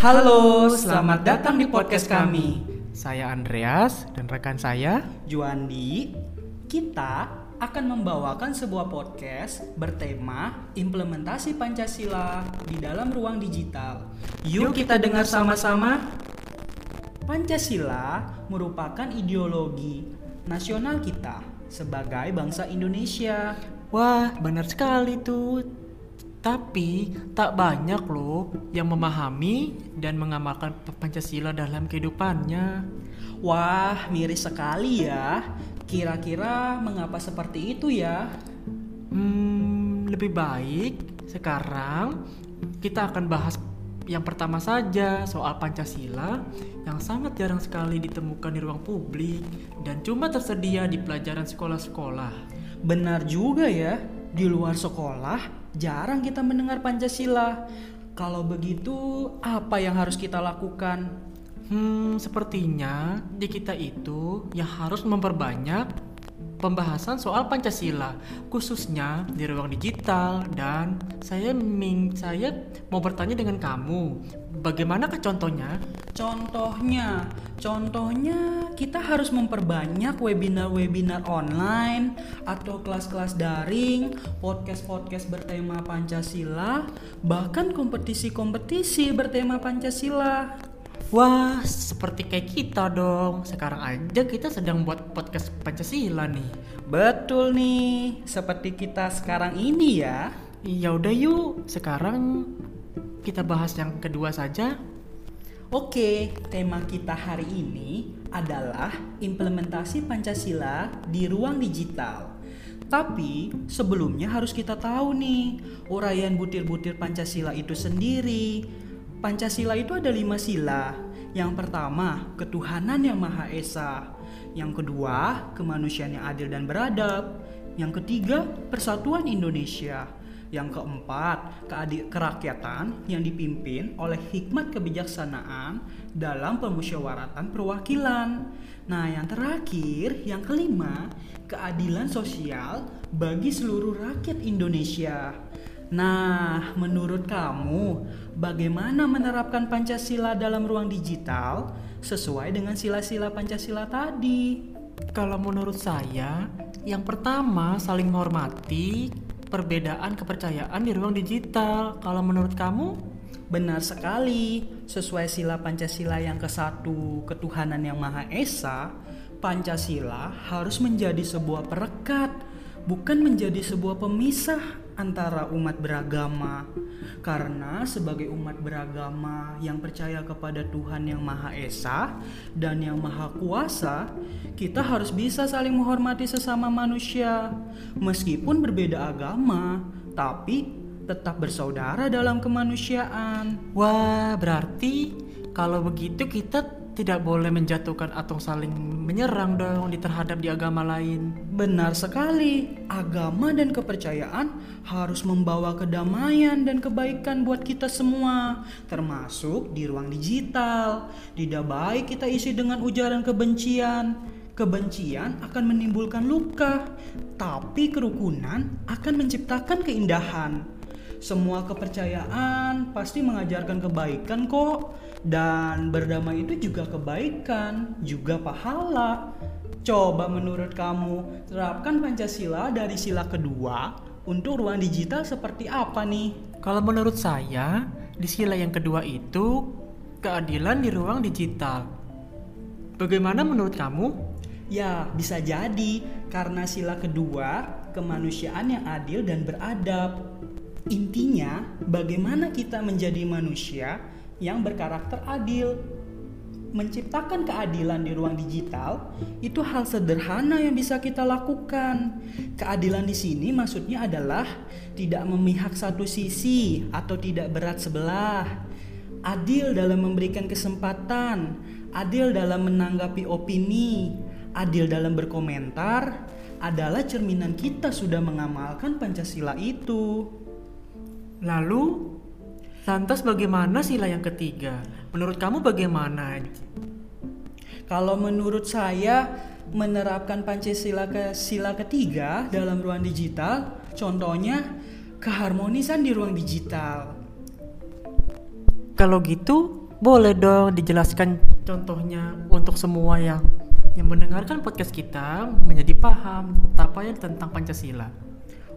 Halo, selamat datang di podcast kami. Saya Andreas dan rekan saya Juandi, kita akan membawakan sebuah podcast bertema implementasi Pancasila di dalam ruang digital. Yuk kita dengar sama-sama. Pancasila merupakan ideologi nasional kita sebagai bangsa Indonesia. Wah, benar sekali tuh. Tapi tak banyak loh yang memahami dan mengamalkan Pancasila dalam kehidupannya. Wah, miris sekali ya. Kira-kira mengapa seperti itu ya? Hmm, lebih baik sekarang kita akan bahas yang pertama saja soal Pancasila yang sangat jarang sekali ditemukan di ruang publik dan cuma tersedia di pelajaran sekolah-sekolah. Benar juga ya, di luar sekolah jarang kita mendengar Pancasila. Kalau begitu, apa yang harus kita lakukan? Hmm, sepertinya di kita itu ya harus memperbanyak pembahasan soal Pancasila, khususnya di ruang digital. Dan saya ming saya mau bertanya dengan kamu, bagaimana ke contohnya? Contohnya, contohnya kita harus memperbanyak webinar-webinar online atau kelas-kelas daring, podcast-podcast bertema Pancasila, bahkan kompetisi-kompetisi bertema Pancasila. Wah, seperti kayak kita dong. Sekarang aja kita sedang buat podcast Pancasila nih. Betul nih, seperti kita sekarang ini ya. Ya udah yuk, sekarang kita bahas yang kedua saja. Oke, tema kita hari ini adalah implementasi Pancasila di ruang digital. Tapi sebelumnya harus kita tahu nih, uraian butir-butir Pancasila itu sendiri. Pancasila itu ada lima sila. Yang pertama, ketuhanan yang Maha Esa. Yang kedua, kemanusiaan yang adil dan beradab. Yang ketiga, persatuan Indonesia. Yang keempat, kerakyatan yang dipimpin oleh hikmat kebijaksanaan dalam pemusyawaratan perwakilan. Nah, yang terakhir, yang kelima, keadilan sosial bagi seluruh rakyat Indonesia. Nah, menurut kamu, bagaimana menerapkan Pancasila dalam ruang digital sesuai dengan sila-sila Pancasila tadi? Kalau menurut saya, yang pertama saling menghormati perbedaan kepercayaan di ruang digital. Kalau menurut kamu? Benar sekali. Sesuai sila Pancasila yang ke satu, ketuhanan yang Maha Esa, Pancasila harus menjadi sebuah perekat, bukan menjadi sebuah pemisah antara umat beragama. Karena sebagai umat beragama yang percaya kepada Tuhan yang Maha Esa dan yang Maha Kuasa, kita harus bisa saling menghormati sesama manusia meskipun berbeda agama, tapi tetap bersaudara dalam kemanusiaan. Wah, berarti kalau begitu kita tidak boleh menjatuhkan atau saling menyerang dong di terhadap di agama lain. Benar sekali. Agama dan kepercayaan harus membawa kedamaian dan kebaikan buat kita semua, termasuk di ruang digital. Tidak baik kita isi dengan ujaran kebencian. Kebencian akan menimbulkan luka, tapi kerukunan akan menciptakan keindahan. Semua kepercayaan pasti mengajarkan kebaikan kok dan berdamai itu juga kebaikan, juga pahala. Coba menurut kamu terapkan Pancasila dari sila kedua untuk ruang digital seperti apa nih? Kalau menurut saya, di sila yang kedua itu keadilan di ruang digital. Bagaimana menurut kamu? Ya, bisa jadi karena sila kedua kemanusiaan yang adil dan beradab. Intinya, bagaimana kita menjadi manusia yang berkarakter adil. Menciptakan keadilan di ruang digital itu hal sederhana yang bisa kita lakukan. Keadilan di sini maksudnya adalah tidak memihak satu sisi atau tidak berat sebelah. Adil dalam memberikan kesempatan, adil dalam menanggapi opini, adil dalam berkomentar adalah cerminan kita sudah mengamalkan Pancasila itu. Lalu Lantas bagaimana sila yang ketiga? Menurut kamu bagaimana? Kalau menurut saya menerapkan Pancasila ke sila ketiga dalam ruang digital, contohnya keharmonisan di ruang digital. Kalau gitu, boleh dong dijelaskan contohnya untuk semua yang yang mendengarkan podcast kita menjadi paham apa yang tentang Pancasila.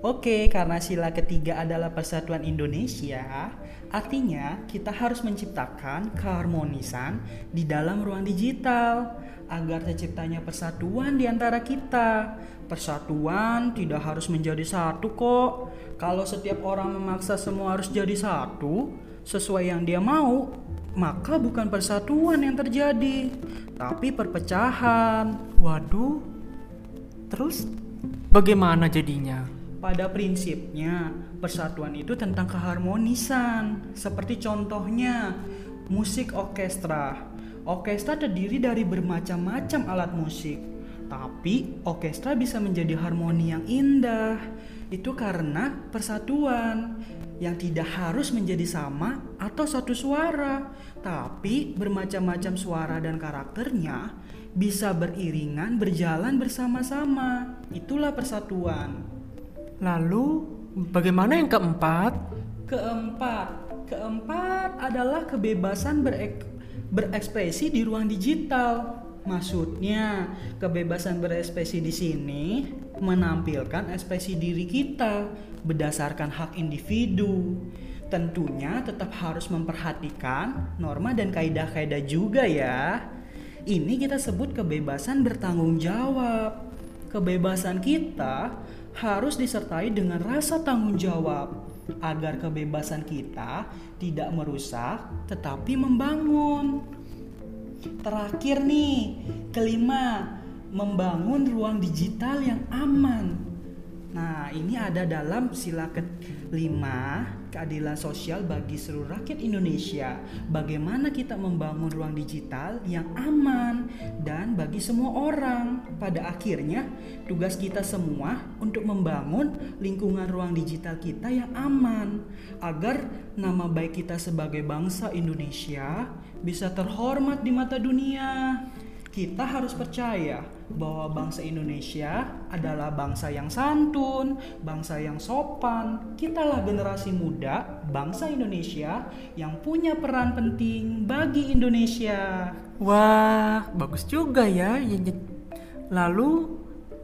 Oke, karena sila ketiga adalah persatuan Indonesia, artinya kita harus menciptakan keharmonisan di dalam ruang digital agar terciptanya persatuan di antara kita. Persatuan tidak harus menjadi satu kok. Kalau setiap orang memaksa semua harus jadi satu sesuai yang dia mau, maka bukan persatuan yang terjadi, tapi perpecahan. Waduh. Terus bagaimana jadinya? Pada prinsipnya, persatuan itu tentang keharmonisan. Seperti contohnya, musik orkestra. Orkestra terdiri dari bermacam-macam alat musik, tapi orkestra bisa menjadi harmoni yang indah. Itu karena persatuan yang tidak harus menjadi sama atau satu suara, tapi bermacam-macam suara dan karakternya bisa beriringan berjalan bersama-sama. Itulah persatuan. Lalu bagaimana yang keempat? Keempat, keempat adalah kebebasan berek berekspresi di ruang digital. Maksudnya, kebebasan berekspresi di sini menampilkan ekspresi diri kita berdasarkan hak individu. Tentunya tetap harus memperhatikan norma dan kaidah-kaidah juga ya. Ini kita sebut kebebasan bertanggung jawab. Kebebasan kita harus disertai dengan rasa tanggung jawab agar kebebasan kita tidak merusak tetapi membangun. Terakhir nih, kelima, membangun ruang digital yang aman. Nah, ini ada dalam sila kelima, keadilan sosial bagi seluruh rakyat Indonesia. Bagaimana kita membangun ruang digital yang aman dan bagi semua orang. Pada akhirnya, tugas kita semua untuk membangun lingkungan ruang digital kita yang aman agar nama baik kita sebagai bangsa Indonesia bisa terhormat di mata dunia. Kita harus percaya bahwa bangsa Indonesia adalah bangsa yang santun, bangsa yang sopan. Kitalah generasi muda bangsa Indonesia yang punya peran penting bagi Indonesia. Wah, bagus juga ya. Lalu,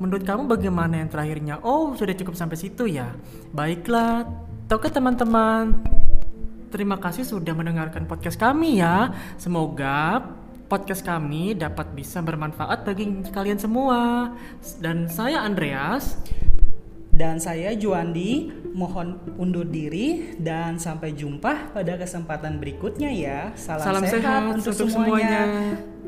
menurut kamu bagaimana yang terakhirnya? Oh, sudah cukup sampai situ ya. Baiklah, oke teman-teman. Terima kasih sudah mendengarkan podcast kami ya. Semoga podcast kami dapat bisa bermanfaat bagi kalian semua. Dan saya Andreas dan saya Juandi mohon undur diri dan sampai jumpa pada kesempatan berikutnya ya. Salam, Salam sehat, sehat untuk semuanya. semuanya.